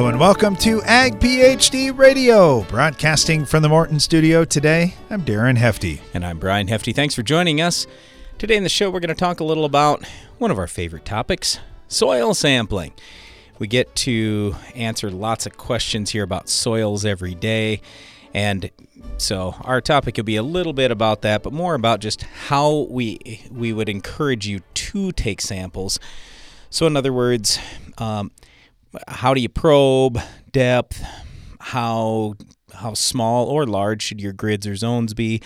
Hello and welcome to Ag PhD Radio, broadcasting from the Morton studio today. I'm Darren Hefty. And I'm Brian Hefty. Thanks for joining us. Today in the show, we're going to talk a little about one of our favorite topics soil sampling. We get to answer lots of questions here about soils every day. And so our topic will be a little bit about that, but more about just how we we would encourage you to take samples. So in other words, um, how do you probe depth? How how small or large should your grids or zones be?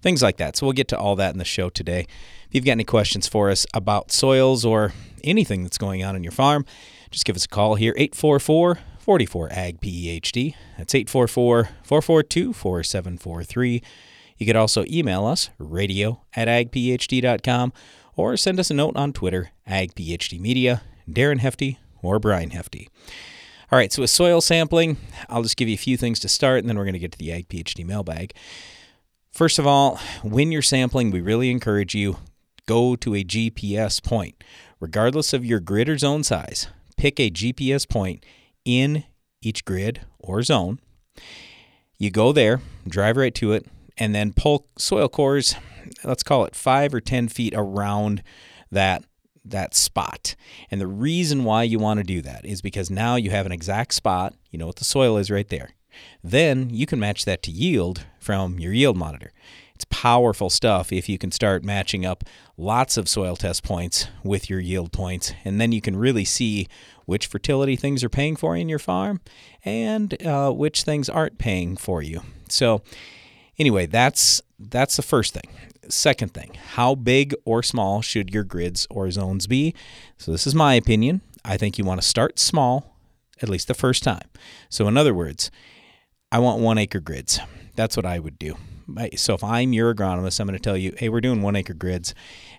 Things like that. So we'll get to all that in the show today. If you've got any questions for us about soils or anything that's going on in your farm, just give us a call here 844 44 AG PhD. That's 844 442 4743. You could also email us radio at agphd.com or send us a note on Twitter, agphd media, Darren Hefty or Brian Hefty. All right, so with soil sampling, I'll just give you a few things to start, and then we're going to get to the Ag PhD mailbag. First of all, when you're sampling, we really encourage you go to a GPS point. Regardless of your grid or zone size, pick a GPS point in each grid or zone. You go there, drive right to it, and then pull soil cores, let's call it five or 10 feet around that that spot. And the reason why you want to do that is because now you have an exact spot, you know what the soil is right there. Then you can match that to yield from your yield monitor. It's powerful stuff if you can start matching up lots of soil test points with your yield points, and then you can really see which fertility things are paying for in your farm and uh, which things aren't paying for you. So, anyway, that's that's the first thing. Second thing, how big or small should your grids or zones be? So, this is my opinion. I think you want to start small, at least the first time. So, in other words, I want one acre grids. That's what I would do. So, if I'm your agronomist, I'm going to tell you, hey, we're doing one acre grids.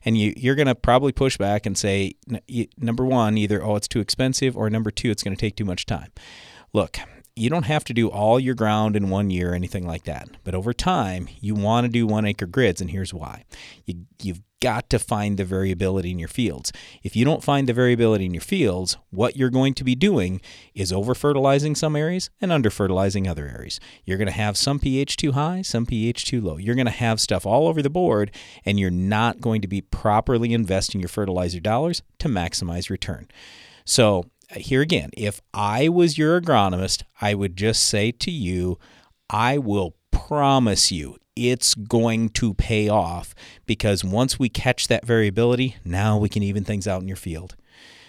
And you, you're going to probably push back and say, number one, either, oh, it's too expensive, or number two, it's going to take too much time. Look, you don't have to do all your ground in one year or anything like that. But over time, you want to do one acre grids, and here's why. You, you've got to find the variability in your fields. If you don't find the variability in your fields, what you're going to be doing is over fertilizing some areas and under fertilizing other areas. You're going to have some pH too high, some pH too low. You're going to have stuff all over the board, and you're not going to be properly investing your fertilizer dollars to maximize return. So, Uh, here again, if I was your agronomist, I would just say to you, I will promise you it's going to pay off because once we catch that variability, now we can even things out in your field.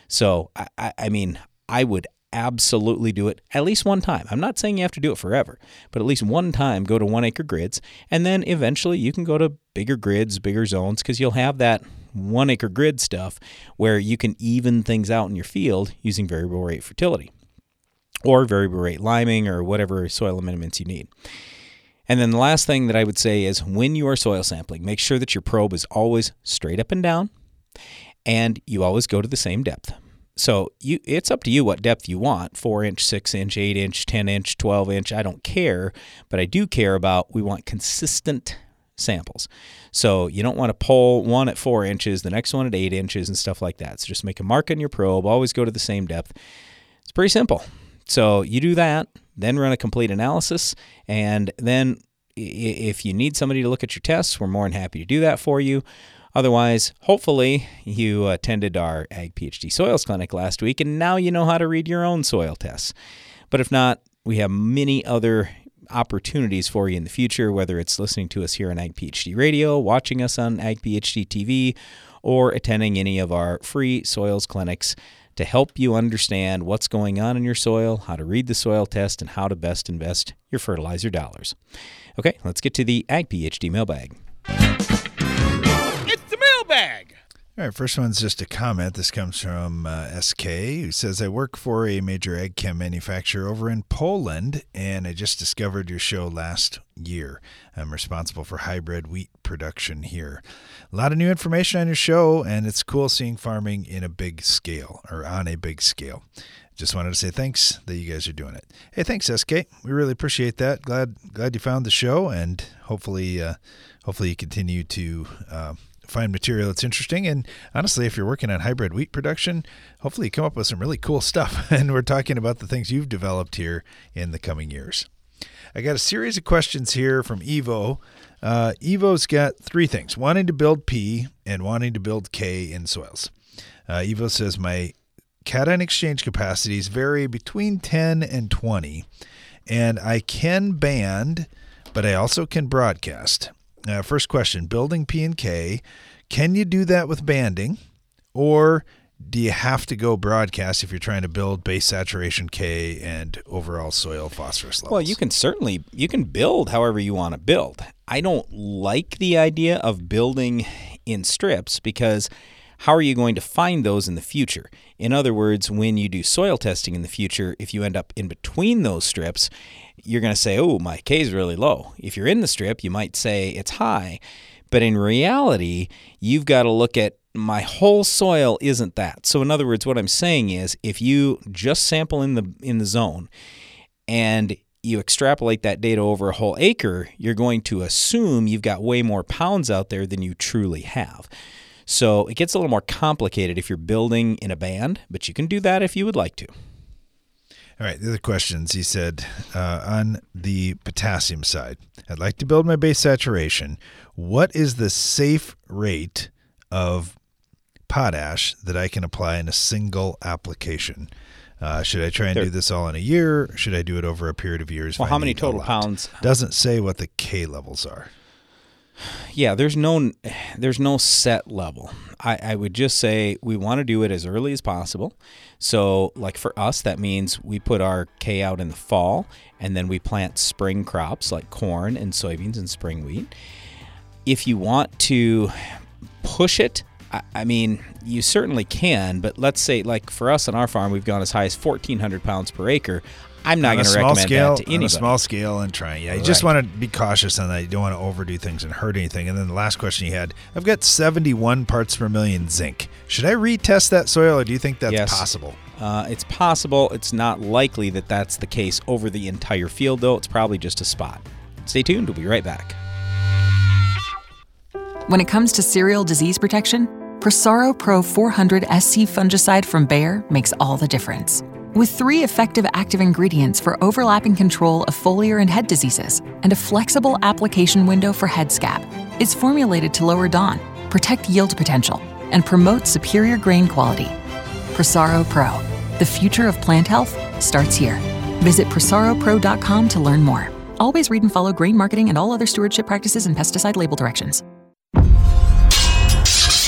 So, I, I mean, I would absolutely do it at least one time. I'm not saying you have to do it forever, but at least one time go to one acre grids. And then eventually you can go to bigger grids, bigger zones, because you'll have that one acre grid stuff where you can even things out in your field using variable rate fertility or variable rate liming or whatever soil amendments you need. And then the last thing that I would say is when you are soil sampling, make sure that your probe is always straight up and down and you always go to the same depth. So you, it's up to you what depth you want 4 inch, 6 inch, 8 inch, 10 inch, 12 inch. I don't care, but I do care about we want consistent samples. So you don't want to pull one at four inches, the next one at eight inches, and stuff like that. So just make a mark on your probe, always go to the same depth. It's pretty simple. So you do that, then run a complete analysis, and then if you need somebody to look at your tests, we're more than happy to do that for you. Otherwise, hopefully, you attended our Ag PhD Soils Clinic last week and now you know how to read your own soil tests. But if not, we have many other opportunities for you in the future, whether it's listening to us here on Ag PhD Radio, watching us on Ag PhD TV, or attending any of our free soils clinics to help you understand what's going on in your soil, how to read the soil test, and how to best invest your fertilizer dollars. Okay, let's get to the Ag PhD mailbag. It's the mailbag. All right, first one's just a comment. This comes from uh, SK, who says, I work for a major ag chem manufacturer over in Poland, and I just discovered your show last year. I'm responsible for hybrid wheat production here. A lot of new information on your show, and it's cool seeing farming in a big scale or on a big scale. Just wanted to say thanks that you guys are doing it. Hey, thanks, SK. We really appreciate that. Glad glad you found the show, and hopefully, uh, hopefully you continue to. Uh, find material that's interesting. And honestly, if you're working on hybrid wheat production, hopefully you come up with some really cool stuff. And we're talking about the things you've developed here in the coming years. I got a series of questions here from Evo. Uh, Evo's got three things wanting to build P and wanting to build K in soils. Uh, Evo says my cation exchange capacities vary between 10 and 20, and I can band, but I also can broadcast. Uh, first question building P and K, can you do that with banding? Or do you have to go broadcast if you're trying to build base saturation K and overall soil phosphorus levels? Well, you can certainly you can build however you want to build. I don't like the idea of building in strips because how are you going to find those in the future? In other words, when you do soil testing in the future, if you end up in between those strips, you're going to say, oh, my K is really low. If you're in the strip, you might say it's high. But in reality, you've got to look at my whole soil isn't that. So in other words, what I'm saying is if you just sample in the in the zone and you extrapolate that data over a whole acre, you're going to assume you've got way more pounds out there than you truly have. So it gets a little more complicated if you're building in a band, but you can do that if you would like to. All right, the other questions. He said uh, on the potassium side, I'd like to build my base saturation. What is the safe rate of potash that I can apply in a single application? Uh, should I try and There- do this all in a year? Should I do it over a period of years? Well, how many total pounds? Doesn't say what the K levels are. Yeah, there's no there's no set level. I, I would just say we want to do it as early as possible. So, like for us, that means we put our K out in the fall, and then we plant spring crops like corn and soybeans and spring wheat. If you want to push it, I, I mean, you certainly can. But let's say, like for us on our farm, we've gone as high as 1,400 pounds per acre. I'm not on a going to small recommend scale, that to on anybody. a small scale, and trying. Yeah, you just want to be cautious on that. You don't want to overdo things and hurt anything. And then the last question you had, I've got 71 parts per million zinc. Should I retest that soil, or do you think that's Yes. possible? Uh, it's possible. It's not likely that that's the case over the entire field, though. It's probably just a spot. Stay tuned. We'll be right back. When it comes to cereal disease protection, Prosaro Pro 400 SC fungicide from Bayer makes all the difference. With three effective active ingredients for overlapping control of foliar and head diseases, and a flexible application window for head scab, it's formulated to lower DON, protect yield potential, and promote superior grain quality. Prosaro Pro, the future of plant health starts here. Visit prosaropro.com to learn more. Always read and follow grain marketing and all other stewardship practices and pesticide label directions.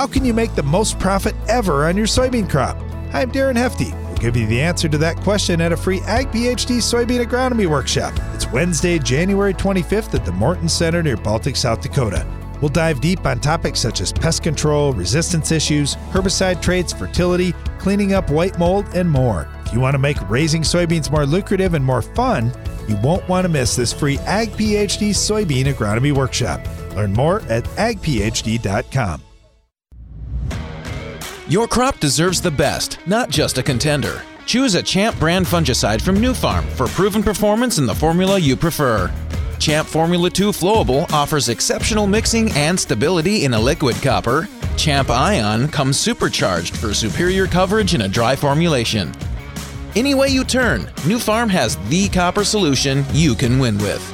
How can you make the most profit ever on your soybean crop? I'm Darren Hefty. We'll give you the answer to that question at a free Ag PhD soybean agronomy workshop. It's Wednesday, January 25th at the Morton Center near Baltic, South Dakota. We'll dive deep on topics such as pest control, resistance issues, herbicide traits, fertility, cleaning up white mold, and more. If you want to make raising soybeans more lucrative and more fun, you won't want to miss this free Ag PhD soybean agronomy workshop. Learn more at agphd.com. Your crop deserves the best, not just a contender. Choose a Champ brand fungicide from Nufarm for proven performance in the formula you prefer. Champ Formula 2 Flowable offers exceptional mixing and stability in a liquid copper. Champ Ion comes supercharged for superior coverage in a dry formulation. Any way you turn, Nufarm has the copper solution you can win with.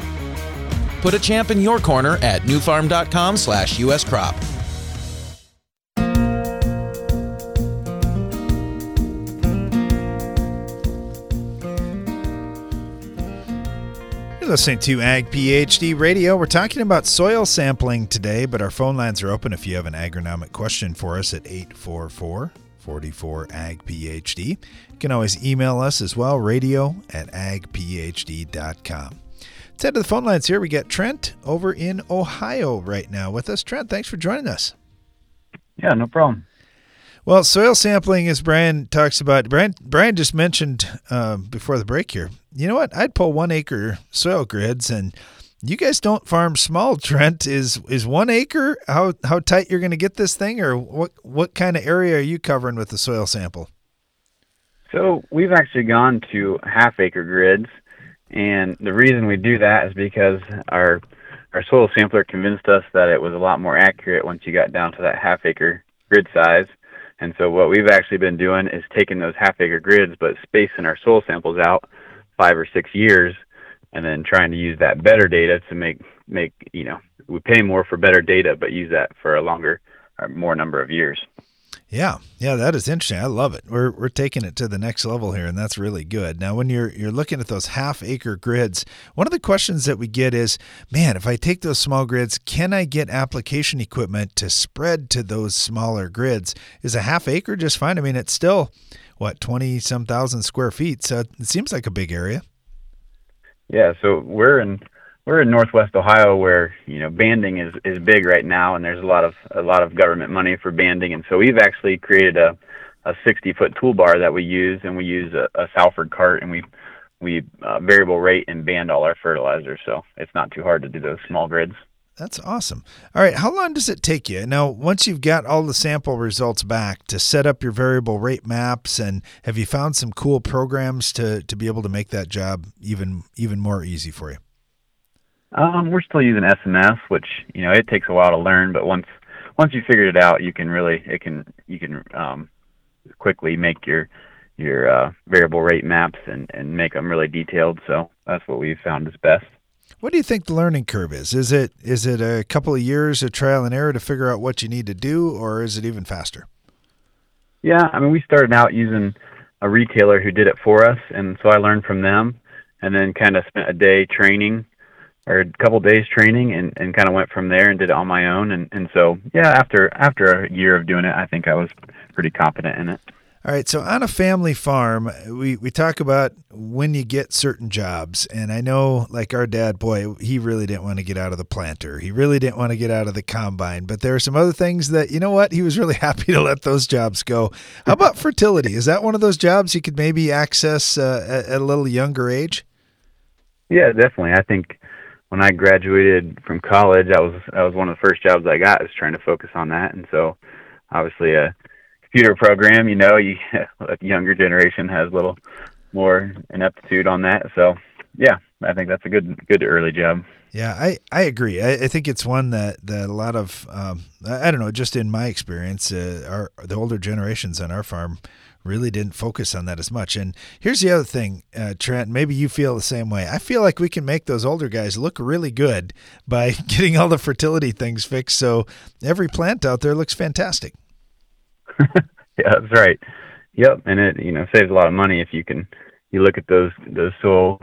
Put a champ in your corner at nufarm.com listening to Ag PhD Radio. We're talking about soil sampling today, but our phone lines are open if you have an agronomic question for us at 844 44 Ag PhD. You can always email us as well, radio at agphd.com. Let's head to the phone lines here. We got Trent over in Ohio right now with us. Trent, thanks for joining us. Yeah, no problem. Well, soil sampling, as Brian talks about, Brian, Brian just mentioned uh, before the break here. You know what? I'd pull one acre soil grids, and you guys don't farm small. Trent is is one acre. How how tight you're going to get this thing, or what what kind of area are you covering with the soil sample? So we've actually gone to half acre grids, and the reason we do that is because our our soil sampler convinced us that it was a lot more accurate once you got down to that half acre grid size. And so what we've actually been doing is taking those half acre grids, but spacing our soil samples out five or six years, and then trying to use that better data to make make you know we pay more for better data, but use that for a longer or more number of years. Yeah, yeah, that is interesting. I love it. We're we're taking it to the next level here, and that's really good. Now, when you're you're looking at those half acre grids, one of the questions that we get is, man, if I take those small grids, can I get application equipment to spread to those smaller grids? Is a half acre just fine? I mean, it's still what twenty some thousand square feet, so it seems like a big area. Yeah, so we're in we're in Northwest Ohio where you know banding is is big right now, and there's a lot of a lot of government money for banding, and so we've actually created a a 60 foot toolbar that we use, and we use a, a Salford cart, and we we uh, variable rate and band all our fertilizer, so it's not too hard to do those small grids. That's awesome. All right, how long does it take you now? Once you've got all the sample results back to set up your variable rate maps, and have you found some cool programs to to be able to make that job even even more easy for you? Um, we're still using SMS, which you know it takes a while to learn, but once once you figure it out, you can really it can you can um, quickly make your your uh, variable rate maps and and make them really detailed. So that's what we've found is best. What do you think the learning curve is? Is it is it a couple of years of trial and error to figure out what you need to do, or is it even faster? Yeah, I mean, we started out using a retailer who did it for us, and so I learned from them, and then kind of spent a day training or a couple days training and, and kind of went from there and did it on my own. And, and so yeah after after a year of doing it i think i was pretty competent in it. All right so on a family farm we, we talk about when you get certain jobs. And i know like our dad boy he really didn't want to get out of the planter. He really didn't want to get out of the combine. But there are some other things that you know what? He was really happy to let those jobs go. How about fertility? Is that one of those jobs you could maybe access uh, at, at a little younger age? Yeah definitely. I think when I graduated from college, that was that was one of the first jobs I got. I Was trying to focus on that, and so obviously a computer program, you know, you a younger generation has a little more ineptitude on that. So yeah, I think that's a good good early job. Yeah, I, I agree. I, I think it's one that, that a lot of um, I don't know, just in my experience, uh, our the older generations on our farm really didn't focus on that as much. And here's the other thing, uh, Trent. Maybe you feel the same way. I feel like we can make those older guys look really good by getting all the fertility things fixed, so every plant out there looks fantastic. yeah, that's right. Yep, and it you know saves a lot of money if you can you look at those those soil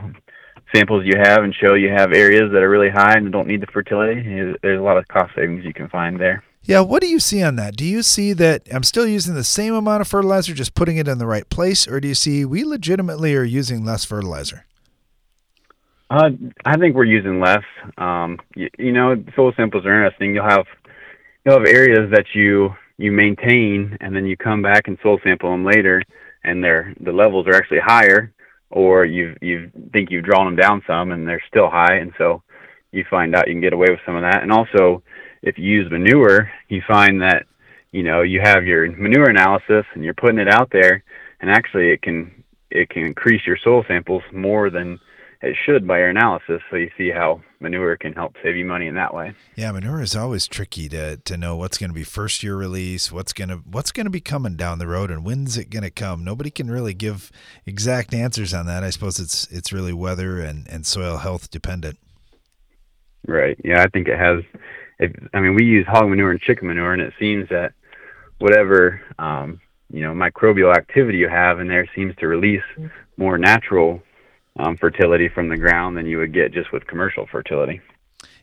samples you have and show you have areas that are really high and don't need the fertility. There's a lot of cost savings you can find there. Yeah, what do you see on that? Do you see that I'm still using the same amount of fertilizer, just putting it in the right place, or do you see we legitimately are using less fertilizer? Uh, I think we're using less. Um, you, you know, soil samples are interesting. You'll have you'll have areas that you you maintain, and then you come back and soil sample them later, and they're the levels are actually higher, or you you think you've drawn them down some, and they're still high, and so you find out you can get away with some of that, and also if you use manure, you find that you know you have your manure analysis and you're putting it out there, and actually it can it can increase your soil samples more than it should by your analysis. So you see how manure can help save you money in that way. Yeah, manure is always tricky to to know what's going to be first year release, what's going to what's going to be coming down the road, and when's it going to come. Nobody can really give exact answers on that. I suppose it's it's really weather and and soil health dependent. Right. Yeah, I think it has if I mean we use hog manure and chicken manure, and it seems that whatever um, you know microbial activity you have in there seems to release more natural um, fertility from the ground than you would get just with commercial fertility.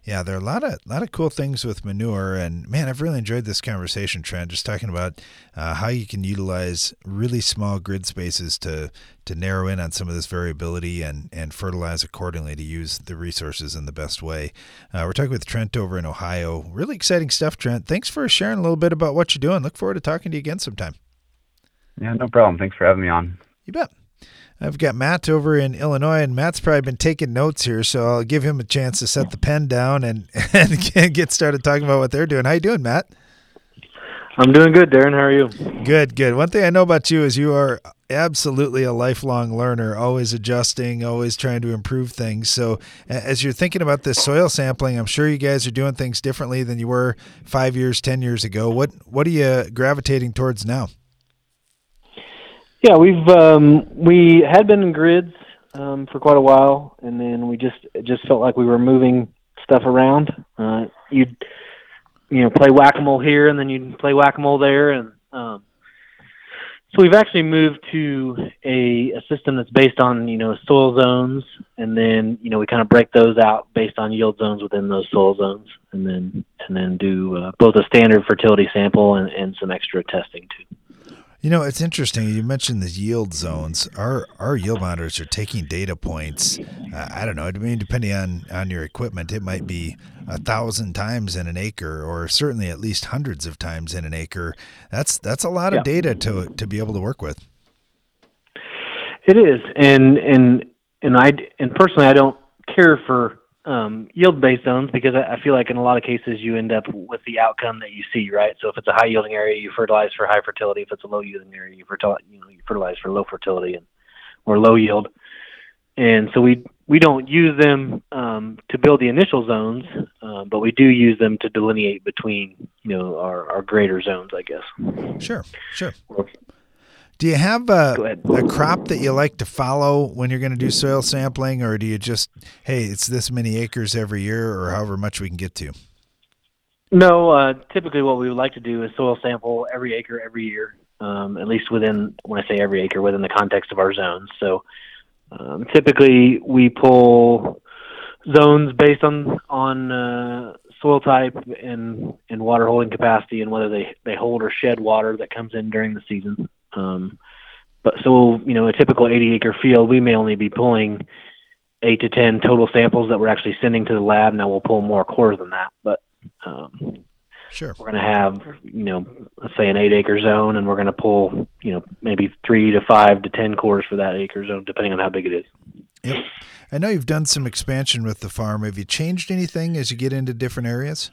Yeah, there are a lot of lot of cool things with manure, and man, I've really enjoyed this conversation, Trent. Just talking about uh, how you can utilize really small grid spaces to to narrow in on some of this variability and and fertilize accordingly to use the resources in the best way. Uh, we're talking with Trent over in Ohio. Really exciting stuff, Trent. Thanks for sharing a little bit about what you're doing. Look forward to talking to you again sometime. Yeah, no problem. Thanks for having me on. You bet. I've got Matt over in Illinois, and Matt's probably been taking notes here, so I'll give him a chance to set the pen down and, and get started talking about what they're doing. How you doing, Matt? I'm doing good, Darren. How are you? Good, good. One thing I know about you is you are absolutely a lifelong learner, always adjusting, always trying to improve things. So, as you're thinking about this soil sampling, I'm sure you guys are doing things differently than you were five years, ten years ago. What what are you gravitating towards now? Yeah, we've um, we had been in grids um, for quite a while, and then we just just felt like we were moving stuff around. Uh, you'd you know play whack a mole here, and then you'd play whack a mole there, and um, so we've actually moved to a, a system that's based on you know soil zones, and then you know we kind of break those out based on yield zones within those soil zones, and then and then do uh, both a standard fertility sample and, and some extra testing too. You know, it's interesting. You mentioned the yield zones. Our our yield monitors are taking data points. Uh, I don't know. I mean, depending on on your equipment, it might be a thousand times in an acre, or certainly at least hundreds of times in an acre. That's that's a lot yeah. of data to to be able to work with. It is, and and and I and personally, I don't care for um, yield based zones because I, I feel like in a lot of cases you end up with the outcome that you see, right? So if it's a high yielding area, you fertilize for high fertility. If it's a low yielding area, you fertilize, you know, you fertilize for low fertility and or low yield. And so we we don't use them um, to build the initial zones, um, but we do use them to delineate between you know our, our greater zones, I guess. Sure, sure. Do you have a, a crop that you like to follow when you're going to do soil sampling, or do you just, hey, it's this many acres every year, or however much we can get to? No, uh, typically what we would like to do is soil sample every acre every year, um, at least within, when I say every acre, within the context of our zones. So um, typically we pull zones based on on uh, soil type and and water holding capacity and whether they they hold or shed water that comes in during the season. Um, but so you know, a typical 80 acre field, we may only be pulling eight to 10 total samples that we're actually sending to the lab. Now we'll pull more cores than that, but um, sure, we're going to have you know, let's say an eight acre zone, and we're going to pull you know maybe three to five to 10 cores for that acre zone, depending on how big it is. Yep. I know you've done some expansion with the farm. Have you changed anything as you get into different areas?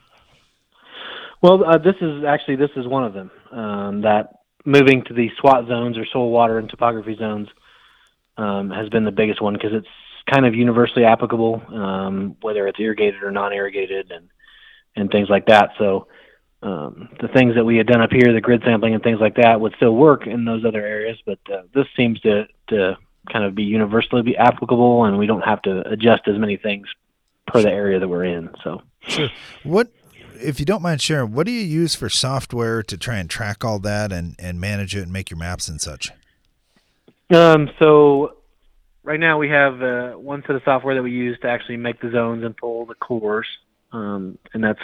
Well, uh, this is actually this is one of them. Um, that moving to the SWAT zones or soil, water, and topography zones um, has been the biggest one because it's kind of universally applicable, um, whether it's irrigated or non-irrigated, and and things like that. So um, the things that we had done up here, the grid sampling and things like that, would still work in those other areas, but uh, this seems to to kind of be universally be applicable, and we don't have to adjust as many things per the area that we're in. So sure. What if you don't mind sharing, what do you use for software to try and track all that and, and manage it and make your maps and such? Um, so right now we have uh, one set of software that we use to actually make the zones and pull the cores, um, and that's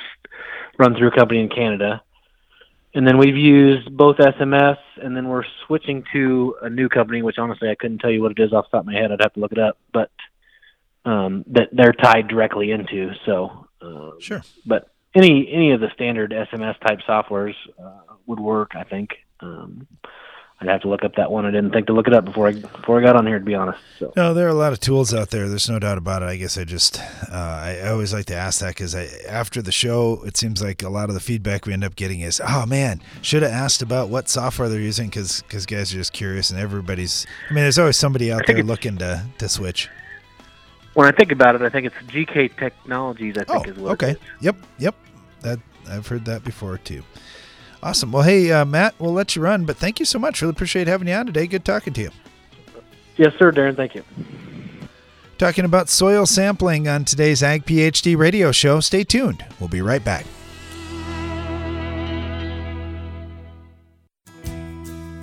run through a company in Canada. And then we've used both SMS, and then we're switching to a new company, which honestly I couldn't tell you what it is off the top of my head. I'd have to look it up, but um, that they're tied directly into. So uh, sure, but any any of the standard SMS type softwares uh, would work. I think. Um, I'd have to look up that one. I didn't think to look it up before I before I got on here, to be honest. So. No, there are a lot of tools out there. There's no doubt about it. I guess I just uh, I, I, always like to ask that because after the show, it seems like a lot of the feedback we end up getting is, "Oh man, should have asked about what software they're using," because because guys are just curious, and everybody's. I mean, there's always somebody out there looking to to switch. When I think about it, I think it's GK Technologies. I think oh, is what. Okay. Yep. Yep. That I've heard that before too. Awesome. Well, hey, uh, Matt, we'll let you run, but thank you so much. Really appreciate having you on today. Good talking to you. Yes, sir, Darren. Thank you. Talking about soil sampling on today's Ag PhD radio show. Stay tuned. We'll be right back.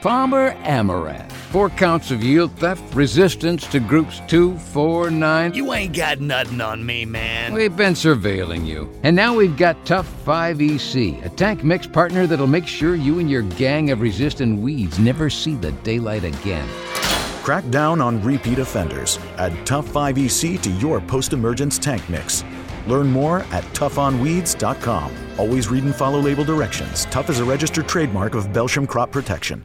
Palmer Amaranth. Four counts of yield theft, resistance to groups 2, 4, 9. You ain't got nothing on me, man. We've been surveilling you. And now we've got Tough 5EC, a tank mix partner that'll make sure you and your gang of resistant weeds never see the daylight again. Crack down on repeat offenders. Add Tough 5EC to your post emergence tank mix. Learn more at toughnweeds.com. Always read and follow label directions. Tough is a registered trademark of Belchim Crop Protection.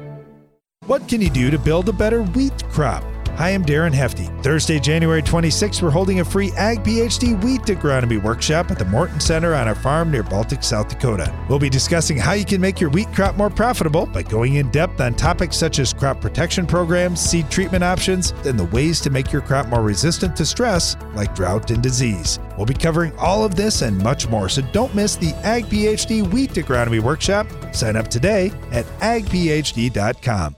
What can you do to build a better wheat crop? Hi, I'm Darren Hefty. Thursday, January 26th, we're holding a free Ag PhD Wheat Agronomy Workshop at the Morton Center on our farm near Baltic, South Dakota. We'll be discussing how you can make your wheat crop more profitable by going in depth on topics such as crop protection programs, seed treatment options, and the ways to make your crop more resistant to stress like drought and disease. We'll be covering all of this and much more, so don't miss the Ag PhD Wheat Agronomy Workshop. Sign up today at agphd.com.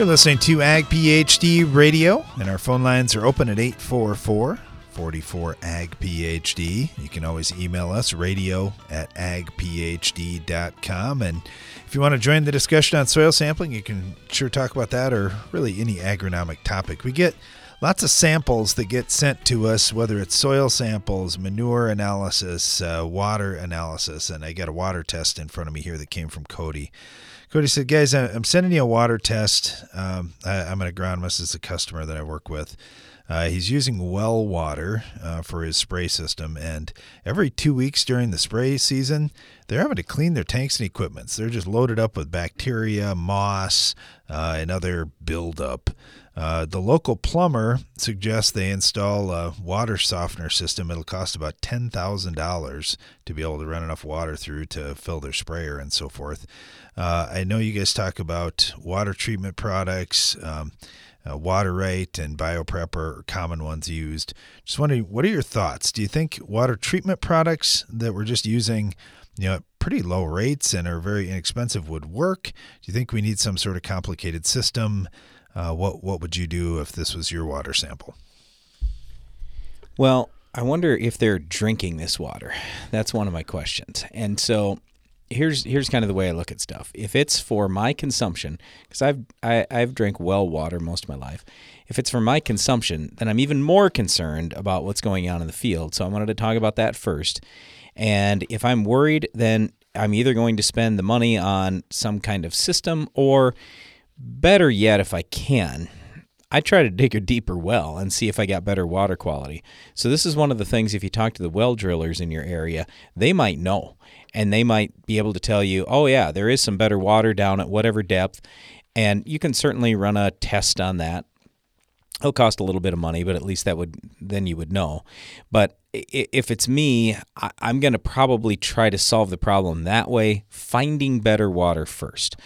You're listening to Ag PhD Radio, and our phone lines are open at 844 44 Ag PhD. You can always email us, radio at agphd.com. And if you want to join the discussion on soil sampling, you can sure talk about that or really any agronomic topic. We get lots of samples that get sent to us, whether it's soil samples, manure analysis, uh, water analysis. And I got a water test in front of me here that came from Cody. Cody said, Guys, I'm sending you a water test. Um, I, am an agronomist, as a customer that I work with. Uh, he's using well water uh, for his spray system, and every two weeks during the spray season, they're having to clean their tanks and equipments. They're just loaded up with bacteria, moss, uh, and other buildup. Uh, the local plumber suggests they install a water softener system. It'll cost about $10,000 to be able to run enough water through to fill their sprayer and so forth. Uh, I know you guys talk about water treatment products. Um, uh, and bioprep are common ones used. Just wondering, what are your thoughts? Do you think water treatment products that we're just using, you know, at pretty low rates and are very inexpensive would work? Do you think we need some sort of complicated system? Uh, what what would you do if this was your water sample? Well, I wonder if they're drinking this water. That's one of my questions. And so here's here's kind of the way I look at stuff. If it's for my consumption, because I've I, I've drank well water most of my life. If it's for my consumption, then I'm even more concerned about what's going on in the field. So I wanted to talk about that first. And if I'm worried, then I'm either going to spend the money on some kind of system or better yet, if I can, I try to dig a deeper well and see if I got better water quality. So this is one of the things if you talk to the well drillers in your area, they might know and they might be able to tell you, "Oh yeah, there is some better water down at whatever depth." And you can certainly run a test on that. It'll cost a little bit of money, but at least that would then you would know. But if it's me, I'm going to probably try to solve the problem that way, finding better water first.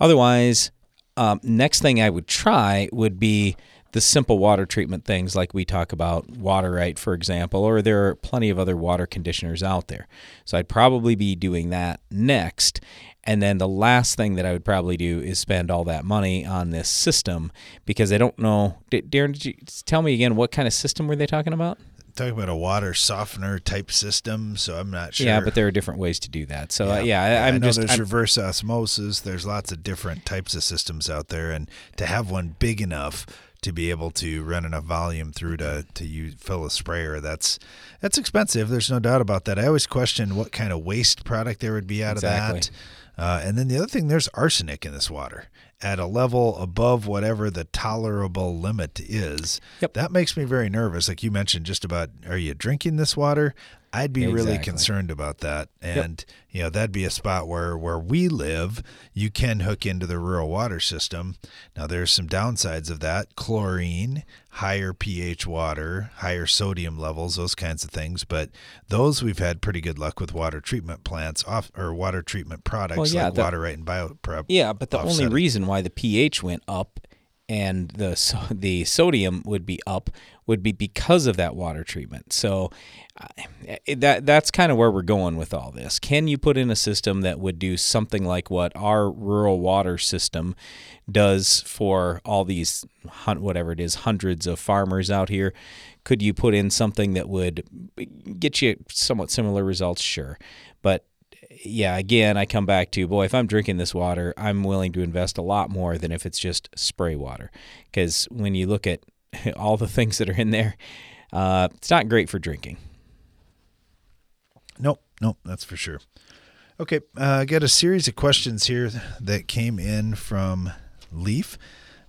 Otherwise, um, next thing I would try would be the simple water treatment things like we talk about Water-Rite, for example, or there are plenty of other water conditioners out there. So I'd probably be doing that next. And then the last thing that I would probably do is spend all that money on this system because I don't know. Darren, did you tell me again what kind of system were they talking about? talking about a water softener type system, so I'm not sure. Yeah, but there are different ways to do that. So yeah, uh, yeah I, am just there's I'm, reverse osmosis. There's lots of different types of systems out there, and to have one big enough to be able to run enough volume through to to use, fill a sprayer, that's that's expensive. There's no doubt about that. I always question what kind of waste product there would be out exactly. of that. Uh, and then the other thing, there's arsenic in this water at a level above whatever the tolerable limit is. Yep. That makes me very nervous. Like you mentioned, just about are you drinking this water? I'd be exactly. really concerned about that. And yep. you know, that'd be a spot where where we live, you can hook into the rural water system. Now there's some downsides of that. Chlorine, higher pH water, higher sodium levels, those kinds of things, but those we've had pretty good luck with water treatment plants off or water treatment products well, yeah, like the, Water-Rite and BioPrep. Yeah, but the only reason why the pH went up and the so, the sodium would be up would be because of that water treatment. So uh, that that's kind of where we're going with all this. Can you put in a system that would do something like what our rural water system does for all these hunt whatever it is hundreds of farmers out here? Could you put in something that would get you somewhat similar results? Sure, yeah, again, I come back to boy, if I'm drinking this water, I'm willing to invest a lot more than if it's just spray water. Because when you look at all the things that are in there, uh, it's not great for drinking. Nope, nope, that's for sure. Okay, uh, I got a series of questions here that came in from Leaf.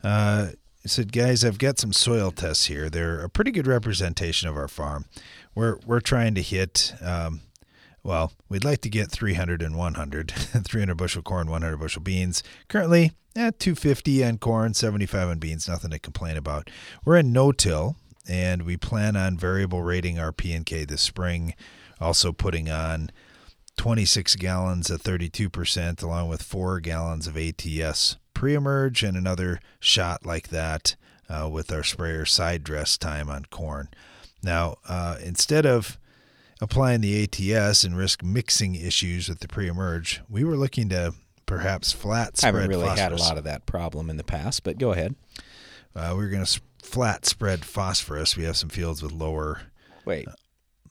Uh, said, "Guys, I've got some soil tests here. They're a pretty good representation of our farm. We're we're trying to hit um, well, we'd like to get 300 and 100, 300 bushel corn, 100 bushel beans. Currently, at 250 on corn, 75 on beans, nothing to complain about. We're in no-till, and we plan on variable rating our P&K this spring, also putting on 26 gallons of 32%, along with 4 gallons of ATS pre-emerge and another shot like that uh, with our sprayer side dress time on corn. Now, uh, instead of applying the ATS and risk mixing issues with the pre-emerge, we were looking to perhaps flat spread. I haven't really phosphorus. had a lot of that problem in the past, but go ahead. Uh, we are going to flat spread phosphorus. We have some fields with lower. Wait. Uh,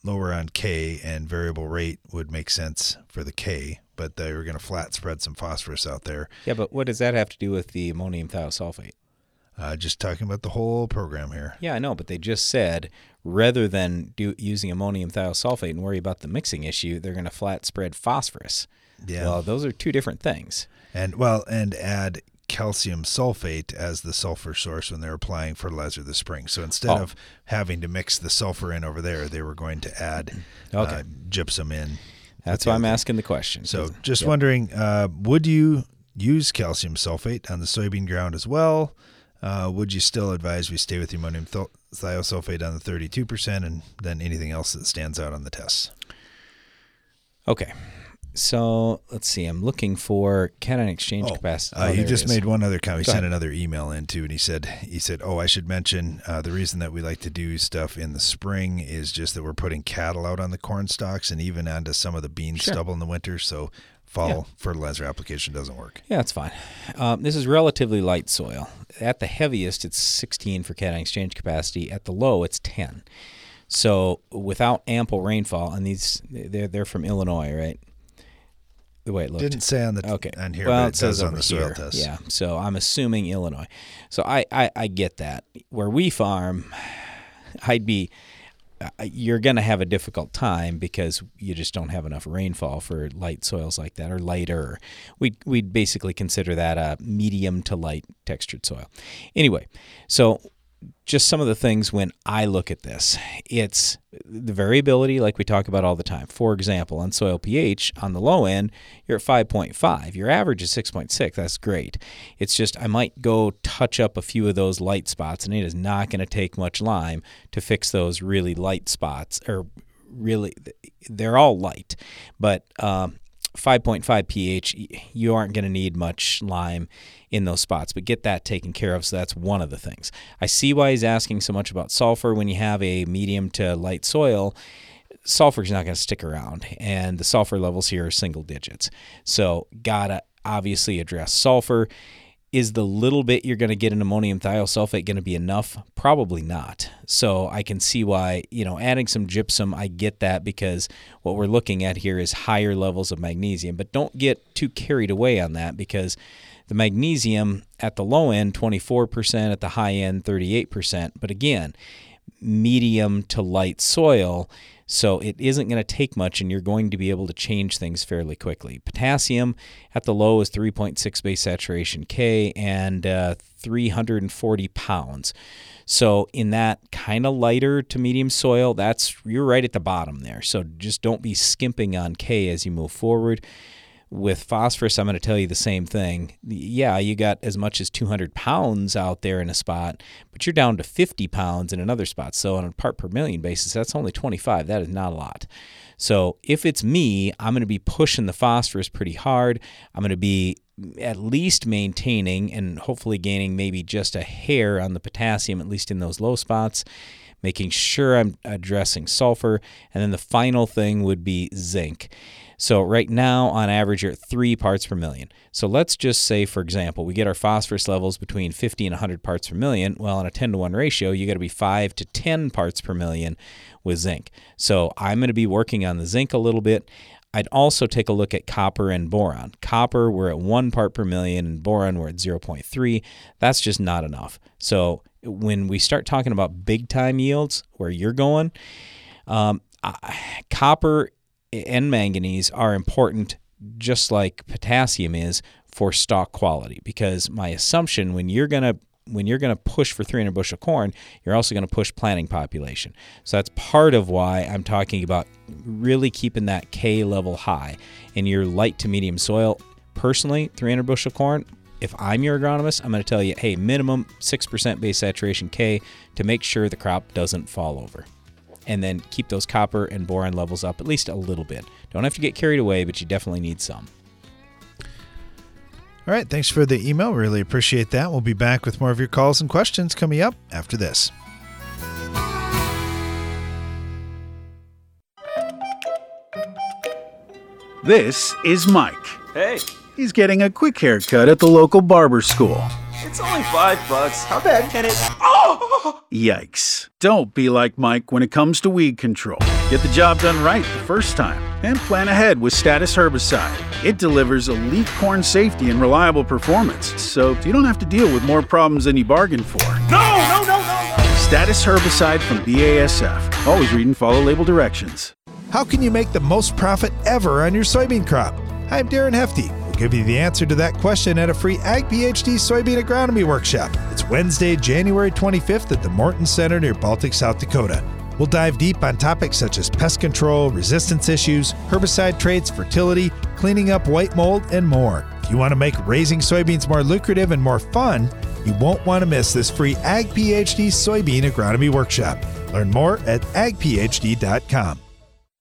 lower on K and variable rate would make sense for the K, but they were going to flat spread some phosphorus out there. Yeah, but what does that have to do with the ammonium thiosulfate? Uh, just talking about the whole program here. Yeah, I know, but they just said rather than do, using ammonium thiosulfate and worry about the mixing issue, they're going to flat spread phosphorus. Yeah. Well, those are two different things. And well, and add calcium sulfate as the sulfur source when they're applying fertilizer this spring. So instead oh. of having to mix the sulfur in over there, they were going to add okay. uh, gypsum in. That's why I'm asking the question. So just yep. wondering, uh, would you use calcium sulfate on the soybean ground as well? Uh, would you still advise we stay with ammonium th- thiosulfate on the 32% and then anything else that stands out on the tests? Okay. So let's see. I'm looking for cation exchange oh, capacity. Uh, oh, he just made one other comment. He sent another email in too, and he said, he said, oh, I should mention uh, the reason that we like to do stuff in the spring is just that we're putting cattle out on the corn stalks and even onto some of the bean sure. stubble in the winter. So fall yeah. fertilizer application doesn't work. Yeah, it's fine. Um, this is relatively light soil. At the heaviest, it's 16 for cation exchange capacity. At the low, it's 10. So without ample rainfall, and these they're they're from Illinois, right? The way it looked. Didn't say on the okay. on here, well, but it, it says on the soil here. test. Yeah, so I'm assuming Illinois. So I, I I get that. Where we farm, I'd be you're going to have a difficult time because you just don't have enough rainfall for light soils like that or lighter. We'd, we'd basically consider that a medium to light textured soil. Anyway, so just some of the things when I look at this. It's the variability, like we talk about all the time. For example, on soil pH, on the low end, you're at 5.5. Your average is 6.6. That's great. It's just I might go touch up a few of those light spots, and it is not going to take much lime to fix those really light spots, or really, they're all light. But um, 5.5 pH, you aren't going to need much lime in those spots, but get that taken care of. So that's one of the things. I see why he's asking so much about sulfur when you have a medium to light soil. Sulfur is not going to stick around, and the sulfur levels here are single digits. So, gotta obviously address sulfur. Is the little bit you're going to get in ammonium thiosulfate going to be enough? Probably not. So I can see why, you know, adding some gypsum, I get that because what we're looking at here is higher levels of magnesium. But don't get too carried away on that because the magnesium at the low end, 24%, at the high end, 38%. But again, medium to light soil so it isn't going to take much, and you're going to be able to change things fairly quickly. Potassium at the low is 3.6 base saturation K and uh, 340 pounds. So in that kind of lighter to medium soil, that's you're right at the bottom there. So just don't be skimping on K as you move forward with phosphorus, I'm going to tell you the same thing. Yeah, you got as much as 200 pounds out there in a spot, but you're down to 50 pounds in another spot. So on a part per million basis, that's only 25. That is not a lot. So if it's me, I'm going to be pushing the phosphorus pretty hard. I'm going to be at least maintaining and hopefully gaining maybe just a hair on the potassium, at least in those low spots making sure I'm addressing sulfur. And then the final thing would be zinc. So right now, on average, you're at three parts per million. So let's just say, for example, we get our phosphorus levels between 50 and 100 parts per million. Well, on a 10 to 1 ratio, you got to be 5 to 10 parts per million with zinc. So I'm going to be working on the zinc a little bit. I'd also take a look at copper and boron. Copper, we're at one part per million, and boron, we're at 0.3. That's just not enough. So when we start talking about big time yields, where you're going, um, copper and manganese are important just like potassium is for stalk quality because my assumption when you're going to when you're going to push for 300 bushel corn, you're also going to push planting population. So that's part of why I'm talking about really keeping that K level high in your light to medium soil. Personally, 300 bushel corn, if I'm your agronomist, I'm going to tell you, hey, minimum 6% base saturation K to make sure the crop doesn't fall over and then keep those copper and boron levels up at least a little bit. Don't have to get carried away, but you definitely need some. All right, thanks for the email. Really appreciate that. We'll be back with more of your calls and questions coming up after this. This is Mike. Hey. He's getting a quick haircut at the local barber school. It's only five bucks. How bad can it? Oh! Yikes. Don't be like Mike when it comes to weed control. Get the job done right the first time and plan ahead with Status Herbicide. It delivers elite corn safety and reliable performance, so you don't have to deal with more problems than you bargained for. No, no, no, no, no! Status Herbicide from BASF. Always read and follow label directions. How can you make the most profit ever on your soybean crop? I'm Darren Hefty give you the answer to that question at a free Ag PhD soybean agronomy workshop. It's Wednesday, January 25th at the Morton Center near Baltic, South Dakota. We'll dive deep on topics such as pest control, resistance issues, herbicide traits, fertility, cleaning up white mold, and more. If you want to make raising soybeans more lucrative and more fun, you won't want to miss this free Ag PhD soybean agronomy workshop. Learn more at agphd.com.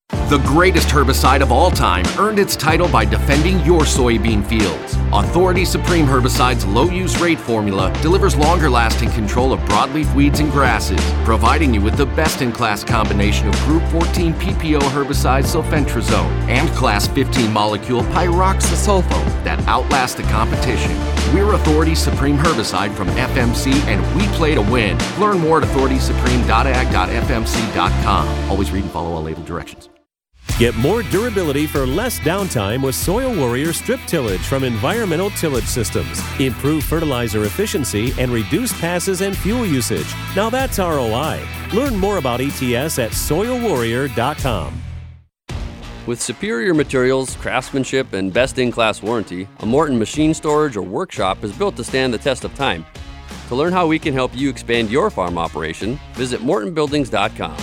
The greatest herbicide of all time earned its title by defending your soybean fields. Authority Supreme Herbicide's low use rate formula delivers longer lasting control of broadleaf weeds and grasses, providing you with the best in class combination of Group 14 PPO herbicide sulfentrazone and Class 15 molecule pyroxasulfone that outlasts the competition. We're Authority Supreme Herbicide from FMC and we play to win. Learn more at authoritysupreme.ag.fmc.com. Always read and follow all label directions. Get more durability for less downtime with Soil Warrior strip tillage from Environmental Tillage Systems. Improve fertilizer efficiency and reduce passes and fuel usage. Now that's ROI. Learn more about ETS at soilwarrior.com. With superior materials, craftsmanship, and best in class warranty, a Morton machine storage or workshop is built to stand the test of time. To learn how we can help you expand your farm operation, visit mortonbuildings.com.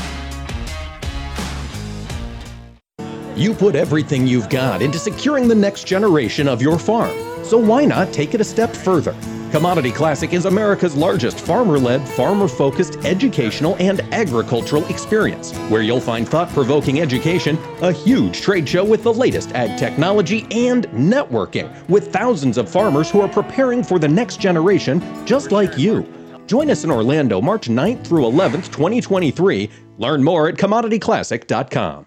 You put everything you've got into securing the next generation of your farm. So why not take it a step further? Commodity Classic is America's largest farmer led, farmer focused educational and agricultural experience, where you'll find thought provoking education, a huge trade show with the latest ag technology, and networking with thousands of farmers who are preparing for the next generation just like you. Join us in Orlando March 9th through 11th, 2023. Learn more at commodityclassic.com.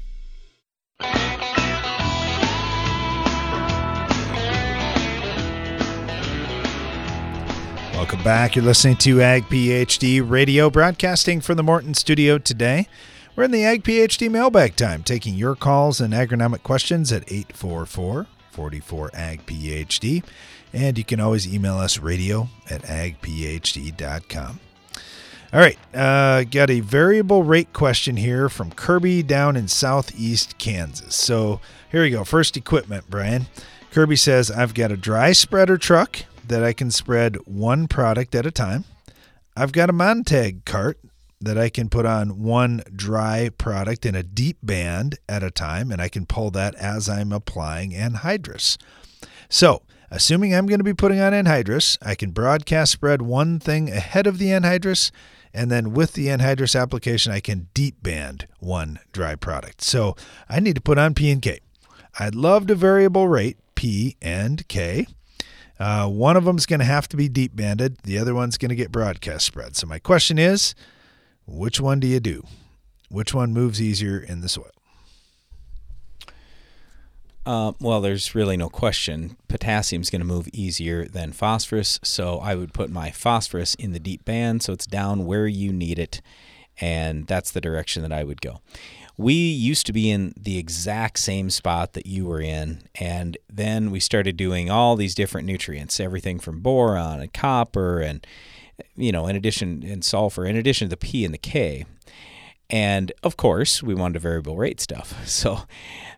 Welcome back. You're listening to Ag PhD Radio, broadcasting from the Morton studio today. We're in the Ag PhD mailbag time, taking your calls and agronomic questions at 844 44 Ag PhD. And you can always email us radio at agphd.com. All right, uh, got a variable rate question here from Kirby down in southeast Kansas. So here we go. First equipment, Brian. Kirby says, I've got a dry spreader truck that I can spread one product at a time. I've got a Montag cart that I can put on one dry product in a deep band at a time, and I can pull that as I'm applying anhydrous. So, assuming I'm going to be putting on anhydrous, I can broadcast spread one thing ahead of the anhydrous, and then with the anhydrous application, I can deep band one dry product. So, I need to put on P and K. I'd love to variable rate P and K. Uh, one of them is going to have to be deep banded. The other one's going to get broadcast spread. So my question is, which one do you do? Which one moves easier in the soil? Uh, well, there's really no question. Potassium's going to move easier than phosphorus, so I would put my phosphorus in the deep band so it's down where you need it, and that's the direction that I would go. We used to be in the exact same spot that you were in, and then we started doing all these different nutrients, everything from boron and copper, and you know, in addition, and sulfur, in addition to the P and the K. And of course, we wanted variable rate stuff. So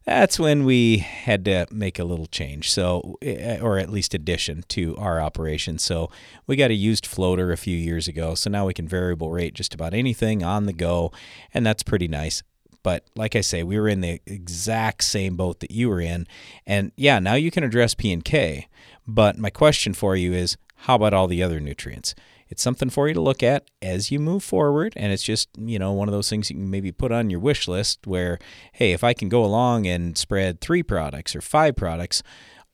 that's when we had to make a little change. So, eh, or at least addition to our operation. So we got a used floater a few years ago. So now we can variable rate just about anything on the go. And that's pretty nice. But like I say, we were in the exact same boat that you were in. And yeah, now you can address P and K. But my question for you is how about all the other nutrients? it's something for you to look at as you move forward. And it's just, you know, one of those things you can maybe put on your wish list where, hey, if I can go along and spread three products or five products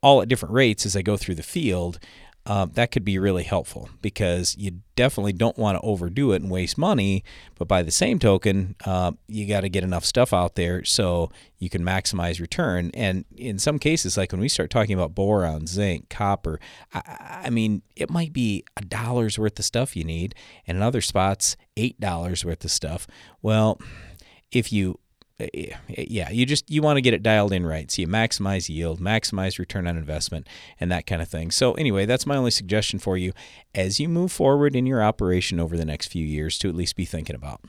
all at different rates as I go through the field, uh, that could be really helpful because you definitely don't want to overdo it and waste money. But by the same token, uh, you got to get enough stuff out there so you can maximize return. And in some cases, like when we start talking about boron, zinc, copper, I, I mean, it might be a dollar's worth of stuff you need, and in other spots, eight dollars worth of stuff. Well, if you Eh, eh, yeah, you just you want to get it dialed in right. So you maximize yield, maximize return on investment, and that kind of thing. So anyway, that's my only suggestion for you as you move forward in your operation over the next few years to at least be thinking about.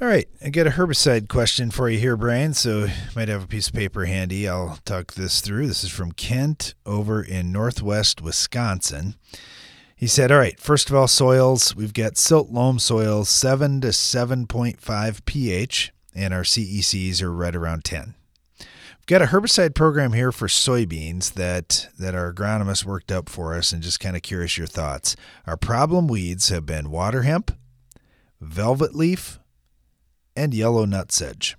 All right, I got a herbicide question for you here, Brian. So you might have a piece of paper handy. I'll talk this through. This is from Kent over in northwest Wisconsin. He said, All right, first of all, soils, we've got silt loam soils 7 to 7.5 pH, and our CECs are right around 10. We've got a herbicide program here for soybeans that, that our agronomist worked up for us, and just kind of curious your thoughts. Our problem weeds have been water hemp, velvet leaf, and yellow nutsedge.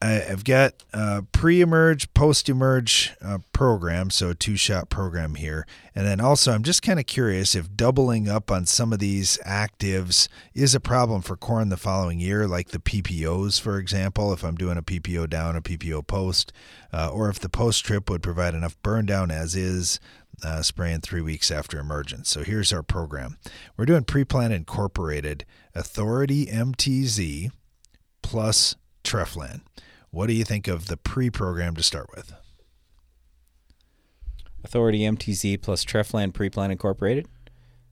I've got a pre-emerge, post-emerge uh, program, so a two-shot program here, and then also I'm just kind of curious if doubling up on some of these actives is a problem for corn the following year, like the PPOs, for example. If I'm doing a PPO down, a PPO post, uh, or if the post trip would provide enough burn down as is, uh, spraying three weeks after emergence. So here's our program. We're doing pre-plant incorporated Authority MTZ plus Treflan. What do you think of the pre program to start with? Authority MTZ plus Treflan Preplan Incorporated.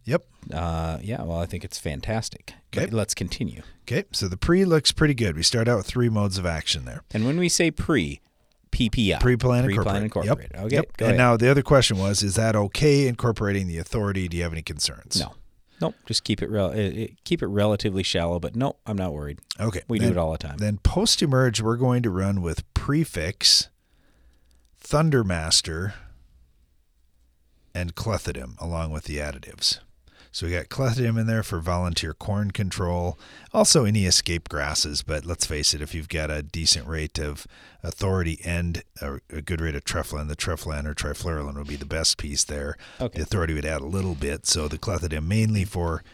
Yep. Uh, yeah, well, I think it's fantastic. Okay. But let's continue. Okay, so the pre looks pretty good. We start out with three modes of action there. And when we say pre, PPI. Pre-plan Pre-plan incorporated. incorporated. Yep. Okay. Yep. and now the other question was, is that okay incorporating the authority? Do you have any concerns? No. Nope. Just keep it, rel- it, it keep it relatively shallow, but nope, I'm not worried. Okay. We do it all the time. Then post emerge, we're going to run with prefix, Thundermaster, and Clethodim along with the additives. So we got Clethodim in there for volunteer corn control. Also any escape grasses, but let's face it, if you've got a decent rate of authority and a, a good rate of Treflan, the Treflan or Trifluralin would be the best piece there. Okay. The authority would add a little bit. So the Clethodim mainly for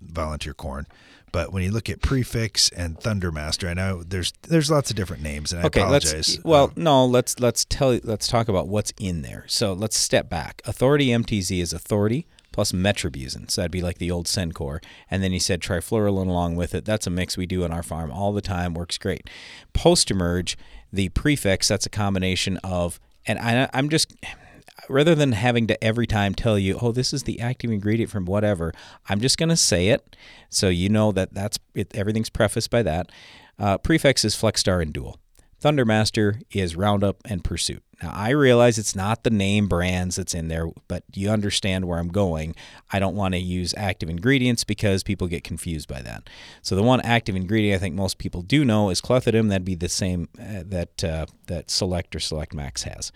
volunteer corn. But when you look at prefix and Thundermaster, I know there's there's lots of different names, and I apologize. let's well, no, let's let's tell let's talk about what's in there. So let's step back. Authority MTZ is authority plus metribuzin. So that'd be like the old Sencor. And then he said trifluralin along with it. That's a mix we do on our farm all the time. Works great. Post emerge, the prefix, that's a combination of and I, I'm just rather than having to every time tell you, oh, this is the active ingredient from whatever, I'm just going to say it so you know that that's it, everything's prefaced by that. Uh, prefix is Flexstar and Dual. Thundermaster is Roundup and Pursuit. Now, I realize it's not the name brands that's in there, but you understand where I'm going. I don't want to use active ingredients because people get confused by that. So, the one active ingredient I think most people do know is clethodim. That'd be the same uh, that uh, that Select or Select Max has.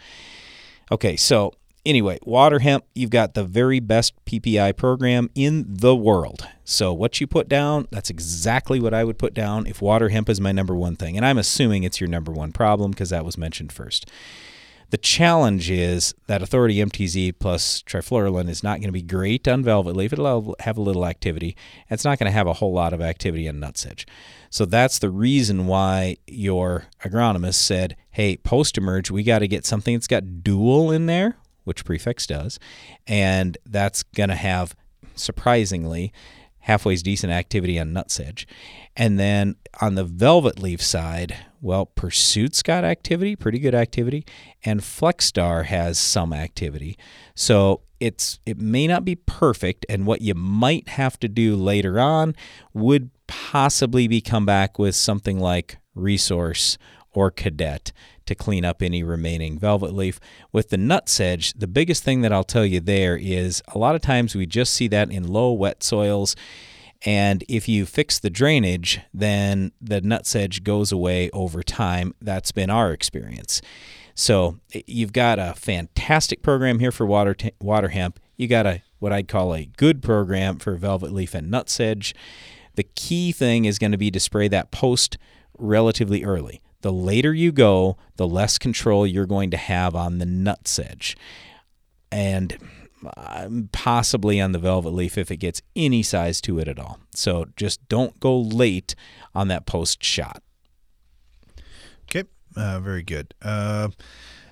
Okay, so anyway, water hemp, you've got the very best PPI program in the world. So what you put down, that's exactly what I would put down if water hemp is my number one thing. And I'm assuming it's your number one problem because that was mentioned first. The challenge is that Authority MTZ plus trifluralin is not going to be great on velvet leaf. It'll have a little activity. It's not going to have a whole lot of activity on nutsedge. So that's the reason why your agronomist said, hey, post emerge, we got to get something that's got dual in there, which prefix does. And that's going to have, surprisingly, halfway's decent activity on nutsedge. And then on the velvet leaf side, well, Pursuit's got activity, pretty good activity, and Flexstar has some activity. So it's it may not be perfect, and what you might have to do later on would possibly be come back with something like Resource or Cadet to clean up any remaining velvet leaf. With the nutsedge, the biggest thing that I'll tell you there is a lot of times we just see that in low wet soils. And if you fix the drainage, then the nutsedge goes away over time. That's been our experience. So you've got a fantastic program here for water t- water hemp. You got a what I'd call a good program for velvet leaf and nutsedge. The key thing is going to be to spray that post relatively early. The later you go, the less control you're going to have on the nutsedge. And um, possibly on the velvet leaf if it gets any size to it at all. So just don't go late on that post shot. Okay, uh, very good. Uh,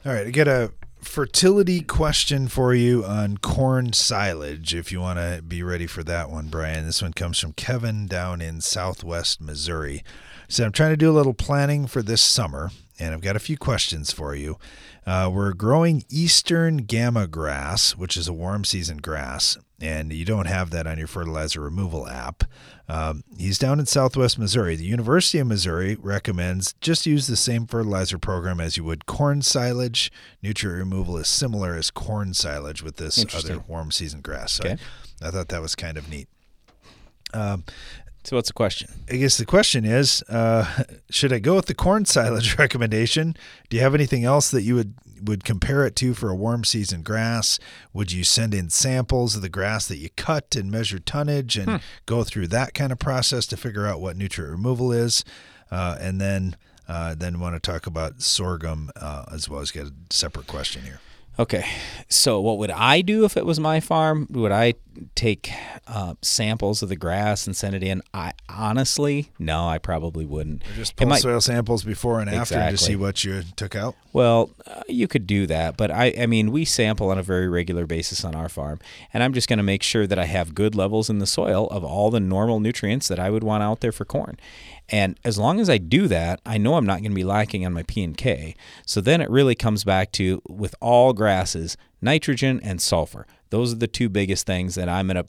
all right, I got a fertility question for you on corn silage. If you want to be ready for that one, Brian. This one comes from Kevin down in Southwest Missouri. So I'm trying to do a little planning for this summer, and I've got a few questions for you. Uh, we're growing eastern gamagrass, which is a warm season grass, and you don't have that on your fertilizer removal app. Um, he's down in southwest Missouri. The University of Missouri recommends just use the same fertilizer program as you would corn silage. Nutrient removal is similar as corn silage with this other warm season grass. So Okay. I, I thought that was kind of neat. Um, so what's the question? I guess the question is, uh, should I go with the corn silage recommendation? Do you have anything else that you would would compare it to for a warm season grass? Would you send in samples of the grass that you cut and measure tonnage and Hmm. go through that kind of process to figure out what nutrient removal is? Uh, and then uh, then want to talk about sorghum uh, as well as get a separate question here. Okay, so what would I do if it was my farm? Would I take uh, samples of the grass and send it in? I honestly, no, I probably wouldn't. Just pull might- soil samples before and after to see what you took out. Well, uh, you could do that, but I, I mean, we sample on a very regular basis on our farm, and I'm just going to make sure that I have good levels in the soil of all the normal nutrients that I would want out there for corn. And as long as I do that, I know I'm not going to be lacking on my P and K. So then it really comes back to with all grasses, nitrogen and sulfur. Those are the two biggest things that I'm gonna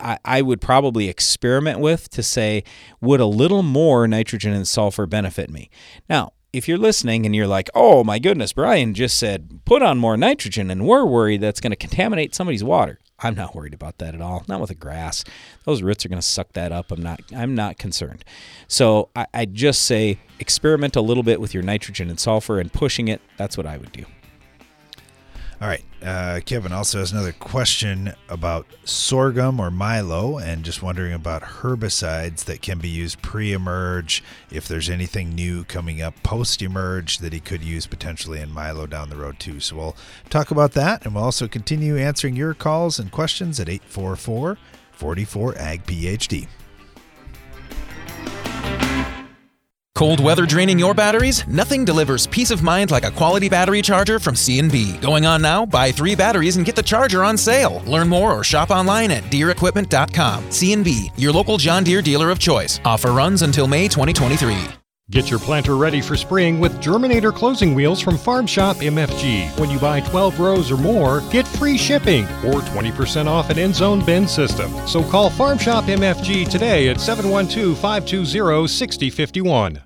I, I would probably experiment with to say would a little more nitrogen and sulfur benefit me. Now, if you're listening and you're like, oh my goodness, Brian just said put on more nitrogen and we're worried that's going to contaminate somebody's water. I'm not worried about that at all. Not with the grass. Those roots are going to suck that up. I'm not. I'm not concerned. So I, I just say experiment a little bit with your nitrogen and sulfur and pushing it. That's what I would do. All right. Uh, Kevin also has another question about sorghum or milo and just wondering about herbicides that can be used pre emerge, if there's anything new coming up post emerge that he could use potentially in milo down the road too. So we'll talk about that and we'll also continue answering your calls and questions at 844 44 AG PhD. Cold weather draining your batteries? Nothing delivers peace of mind like a quality battery charger from C&B. Going on now, buy 3 batteries and get the charger on sale. Learn more or shop online at deerequipment.com. C&B, your local John Deere dealer of choice. Offer runs until May 2023. Get your planter ready for spring with Germinator closing wheels from Farm Shop MFG. When you buy 12 rows or more, get free shipping or 20% off an end zone bin system. So call Farm Shop MFG today at 712 520 6051.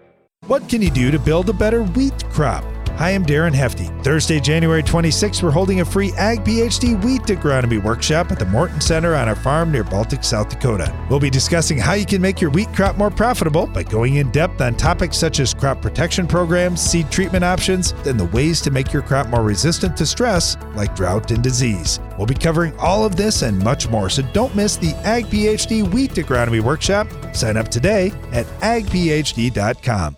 What can you do to build a better wheat crop? Hi, I'm Darren Hefty. Thursday, January 26th, we're holding a free Ag PhD Wheat Agronomy Workshop at the Morton Center on our farm near Baltic, South Dakota. We'll be discussing how you can make your wheat crop more profitable by going in depth on topics such as crop protection programs, seed treatment options, and the ways to make your crop more resistant to stress like drought and disease. We'll be covering all of this and much more, so don't miss the Ag PhD Wheat Agronomy Workshop. Sign up today at agphd.com.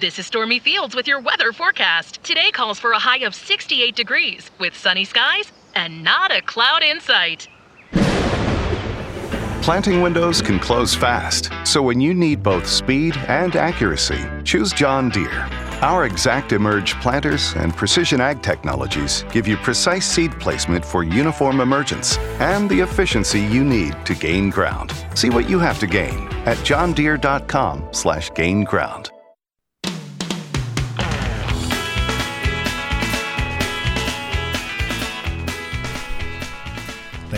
This is Stormy Fields with your weather forecast. Today calls for a high of 68 degrees with sunny skies and not a cloud in sight. Planting windows can close fast, so when you need both speed and accuracy, choose John Deere. Our Exact Emerge planters and precision ag technologies give you precise seed placement for uniform emergence and the efficiency you need to gain ground. See what you have to gain at johndeere.com/gain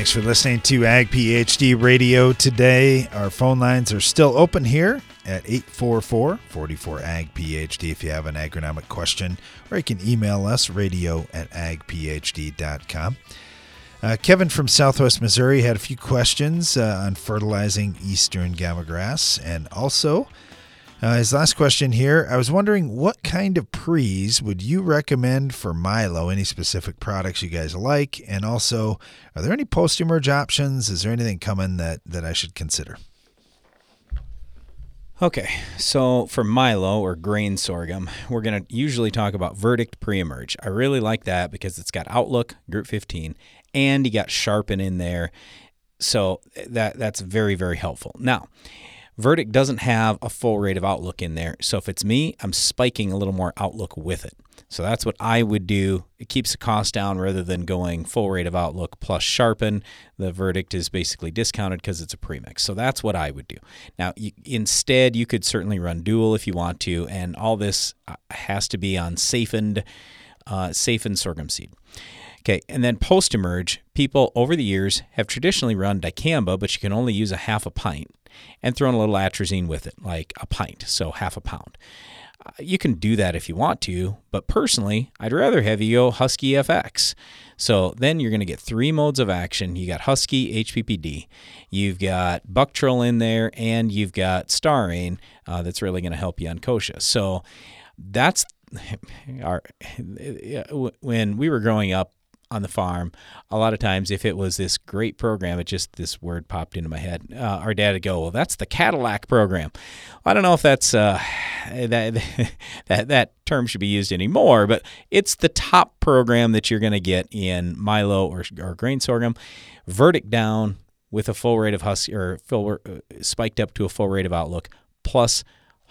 Thanks for listening to Ag PhD Radio today. Our phone lines are still open here at 844 44 Ag PhD if you have an agronomic question, or you can email us radio at agphd.com. Uh, Kevin from Southwest Missouri had a few questions uh, on fertilizing eastern gamagrass and also uh, his last question here I was wondering what kind of prees would you recommend for Milo? Any specific products you guys like? And also, are there any post emerge options? Is there anything coming that, that I should consider? Okay, so for Milo or grain sorghum, we're going to usually talk about verdict pre emerge. I really like that because it's got Outlook, Group 15, and you got Sharpen in there. So that that's very, very helpful. Now, Verdict doesn't have a full rate of outlook in there. So if it's me, I'm spiking a little more outlook with it. So that's what I would do. It keeps the cost down rather than going full rate of outlook plus sharpen. The verdict is basically discounted because it's a premix. So that's what I would do. Now, you, instead, you could certainly run dual if you want to, and all this uh, has to be on safened, uh, safened sorghum seed. Okay, and then post emerge, people over the years have traditionally run dicamba, but you can only use a half a pint and throw in a little atrazine with it, like a pint, so half a pound. Uh, you can do that if you want to, but personally, I'd rather have you go Huskie FX. So then you're going to get three modes of action. You got Huskie HPPD, you've got Buctril in there, and you've got Starane uh, that's really going to help you on kochia. So that's our when we were growing up on the farm, a lot of times if it was this great program, it just this word popped into my head. Uh, our dad would go, "Well, that's the Cadillac program." I don't know if that's uh, that that that term should be used anymore, but it's the top program that you're going to get in Milo or, or grain sorghum. Verdict down with a full rate of husk or full uh, spiked up to a full rate of outlook plus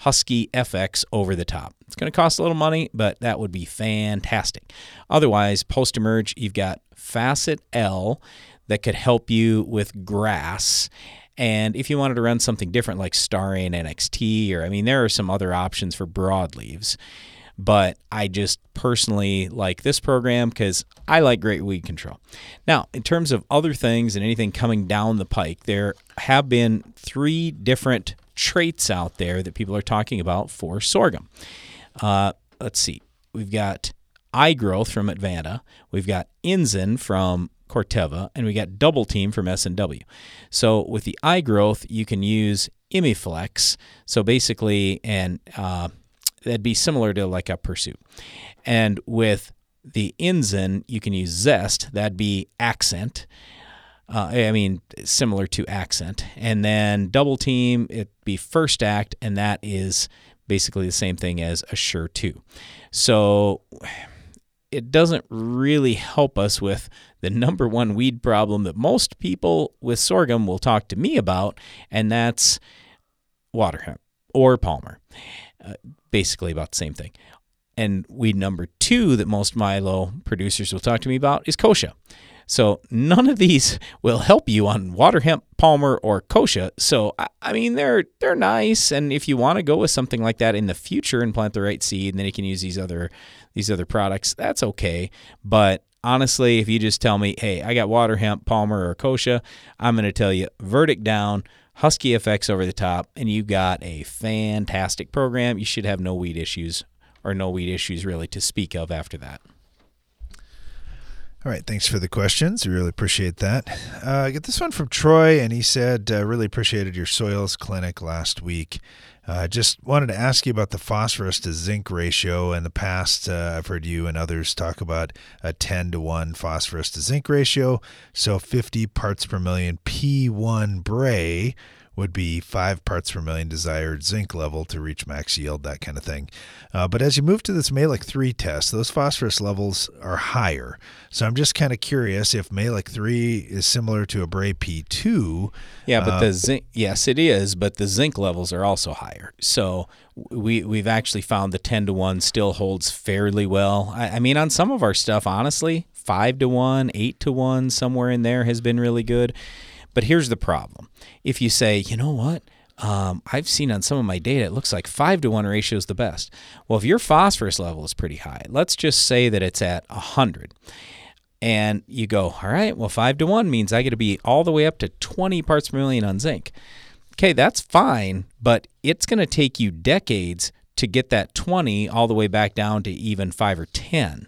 Huskie FX over the top. It's going to cost a little money, but that would be fantastic. Otherwise, post emerge, you've got Facet L that could help you with grass. And if you wanted to run something different like Starane NXT, or I mean, there are some other options for broadleaves. But I just personally like this program because I like great weed control. Now, in terms of other things and anything coming down the pike, there have been three different traits out there that people are talking about for sorghum. Uh, let's see. We've got igrowth from Advanta. We've got Inzen from Corteva, and we got Double Team from S&W. So with the igrowth, you can use Imiflex. So basically, and uh, that'd be similar to like a Pursuit. And with the Inzen, you can use Zest. That'd be Accent. Uh, I mean, similar to Accent. And then Double Team, it'd be First Act, and that is basically the same thing as Assure 2. So it doesn't really help us with the number one weed problem that most people with sorghum will talk to me about, and that's water hemp or Palmer. Uh, basically, about the same thing. And weed number two that most Milo producers will talk to me about is kochia. So none of these will help you on water hemp, palmer, or kochia. So I mean they're they're nice, and if you want to go with something like that in the future and plant the right seed, and then you can use these other these other products. That's okay, but honestly, if you just tell me, hey, I got water hemp, palmer, or kochia, I'm going to tell you verdict down. Huskie FX over the top, and you got a fantastic program. You should have no weed issues or no weed issues really to speak of after that. All right, thanks for the questions. We really appreciate that. Uh, I get this one from Troy, and he said, uh, really appreciated your soils clinic last week. I uh, just wanted to ask you about the phosphorus to zinc ratio. In the past, uh, I've heard you and others talk about a 10 to 1 phosphorus to zinc ratio. So 50 parts per million P1 Bray would be five parts per million desired zinc level to reach max yield, that kind of thing. Uh, but as you move to this Mehlich 3 test, those phosphorus levels are higher. So I'm just kind of curious if Mehlich 3 is similar to a Bray P2. Yeah, but uh, the zinc, yes, it is, but the zinc levels are also higher. So we we've actually found the 10 to 1 still holds fairly well. I, I mean, on some of our stuff, honestly, 5 to 1, 8 to 1, somewhere in there has been really good. But here's the problem. If you say, you know what? Um, I've seen on some of my data, it looks like five to one ratio is the best. Well, if your phosphorus level is pretty high, let's just say that it's at 100, and you go, all right, well, five to one means I get to be all the way up to 20 parts per million on zinc. Okay, that's fine, but it's going to take you decades to get that 20 all the way back down to even five or 10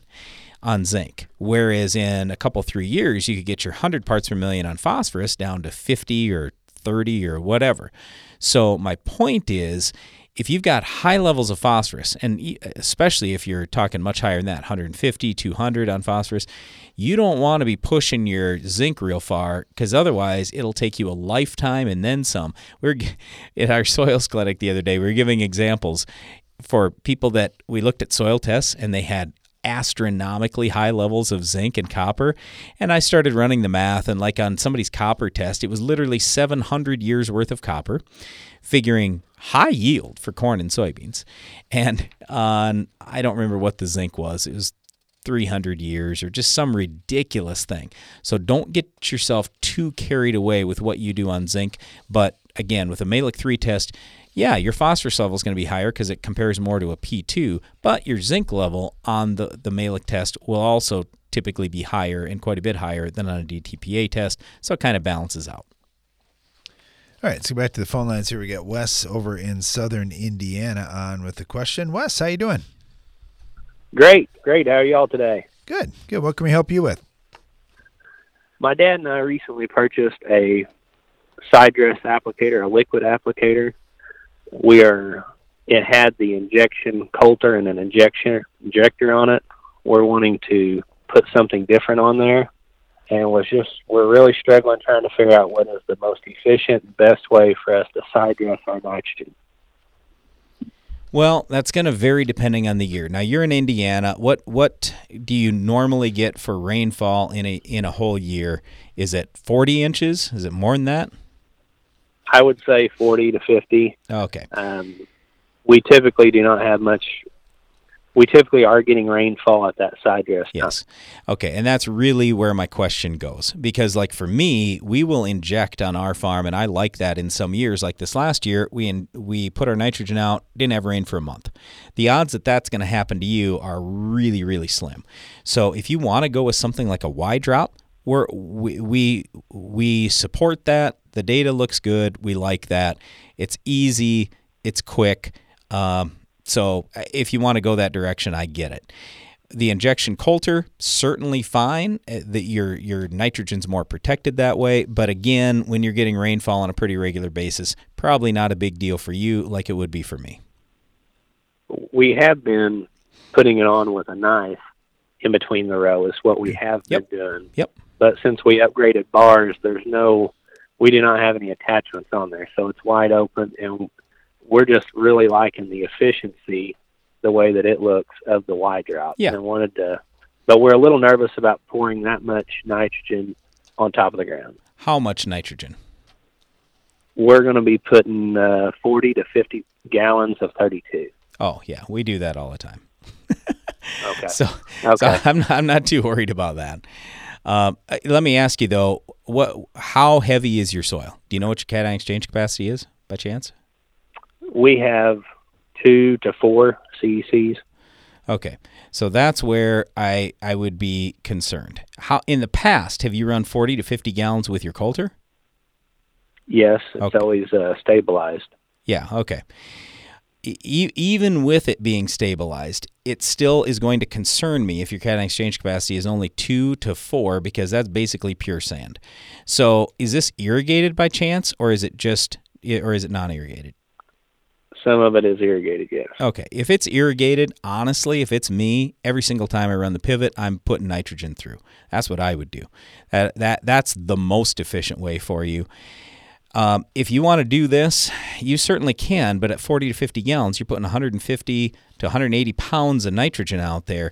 on zinc. Whereas in a couple, three years, you could get your 100 parts per million on phosphorus down to 50 or 30 or whatever. So, my point is if you've got high levels of phosphorus, and especially if you're talking much higher than that 150, 200 on phosphorus, you don't want to be pushing your zinc real far because otherwise it'll take you a lifetime and then some. We're at our soils clinic the other day, we were giving examples for people that we looked at soil tests and they had astronomically high levels of zinc and copper. And I started running the math, and like on somebody's copper test, it was literally 700 years worth of copper, figuring high yield for corn and soybeans. And uh, I don't remember what the zinc was. It was 300 years or just some ridiculous thing. So don't get yourself too carried away with what you do on zinc. But again, with a Mehlich 3 test, yeah, your phosphorus level is going to be higher because it compares more to a P2, but your zinc level on the, the Mehlich test will also typically be higher and quite a bit higher than on a DTPA test. So it kind of balances out. All right, let's go back to the phone lines here. We got Wes over in southern Indiana on with the question. Wes, how you doing? Great, great. How are y'all today? Good, good. What can we help you with? My dad and I recently purchased a side dress applicator, a liquid applicator. We are it had the injection coulter and an injection injector on it. We're wanting to put something different on there and was just we're really struggling trying to figure out what is the most efficient best way for us to side dress our nitrogen. Well, that's going to vary depending on the year. Now you're in Indiana. What what do you normally get for rainfall in a in a whole year? Is it 40 inches? Is it more than that? I would say 40 to 50. Okay. Um, we typically do not have much we typically are getting rainfall at that side dress. Yes. Okay, and that's really where my question goes because like for me, we will inject on our farm and I like that in some years like this last year, we in, we put our nitrogen out, didn't have rain for a month. The odds that that's going to happen to you are really really slim. So if you want to go with something like a Y drop, we're, we we we support that. The data looks good. We like that. It's easy, it's quick. Um, so uh, if you want to go that direction, I get it. The injection coulter certainly fine. Uh, that your your nitrogen's more protected that way, but again, when you're getting rainfall on a pretty regular basis, probably not a big deal for you like it would be for me. We have been putting it on with a knife in between the row is what we have yep. been doing. Yep. But since we upgraded bars, there's no we do not have any attachments on there, so it's wide open and we're just really liking the efficiency, the way that it looks of the Y drop. Yeah. And wanted to, but we're a little nervous about pouring that much nitrogen on top of the ground. How much nitrogen? We're going to be putting uh, 40 to 50 gallons of 32. Oh yeah, we do that all the time. okay. So, okay. so I'm not, I'm not too worried about that. Um, let me ask you though, what how heavy is your soil? Do you know what your cation exchange capacity is by chance? we have two to four CECs. Okay, so that's where I I would be concerned. How in the past have you run forty to fifty gallons with your coulter? Yes, it's okay. always uh, stabilized. Yeah. Okay. E- even with it being stabilized, it still is going to concern me if your cation exchange capacity is only two to four because that's basically pure sand. So, is this irrigated by chance, or is it just, or is it non-irrigated? Some of it is irrigated, yes. Okay. If it's irrigated, honestly, if it's me, every single time I run the pivot, I'm putting nitrogen through. That's what I would do. That that that's the most efficient way for you. Um, if you want to do this, you certainly can, but at 40 to 50 gallons, you're putting 150 to 180 pounds of nitrogen out there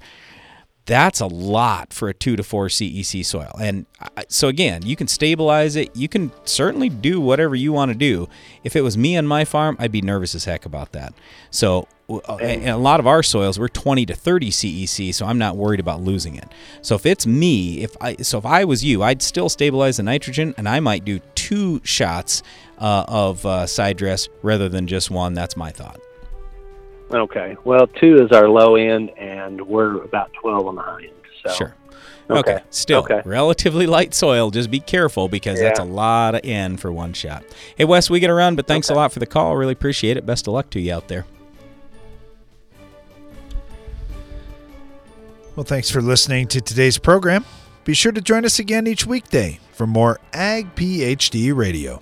that's a lot for a two to four CEC soil. And so again, you can stabilize it. You can certainly do whatever you want to do. If it was me on my farm, I'd be nervous as heck about that. So and a lot of our soils we're 20 to 30 CEC, so I'm not worried about losing it. So if it's me, if I so if I was you, I'd still stabilize the nitrogen, and I might do two shots uh, of uh, side dress rather than just one. That's my thought. Okay. Well, two is our low end, and we're about 12 on the high end. So. Sure. Okay. okay. Still, okay. relatively light soil. Just be careful because yeah. that's a lot of N for one shot. Hey, Wes, we get around, but thanks okay. a lot for the call. Really appreciate it. Best of luck to you out there. Well, thanks for listening to today's program. Be sure to join us again each weekday for more Ag PhD Radio.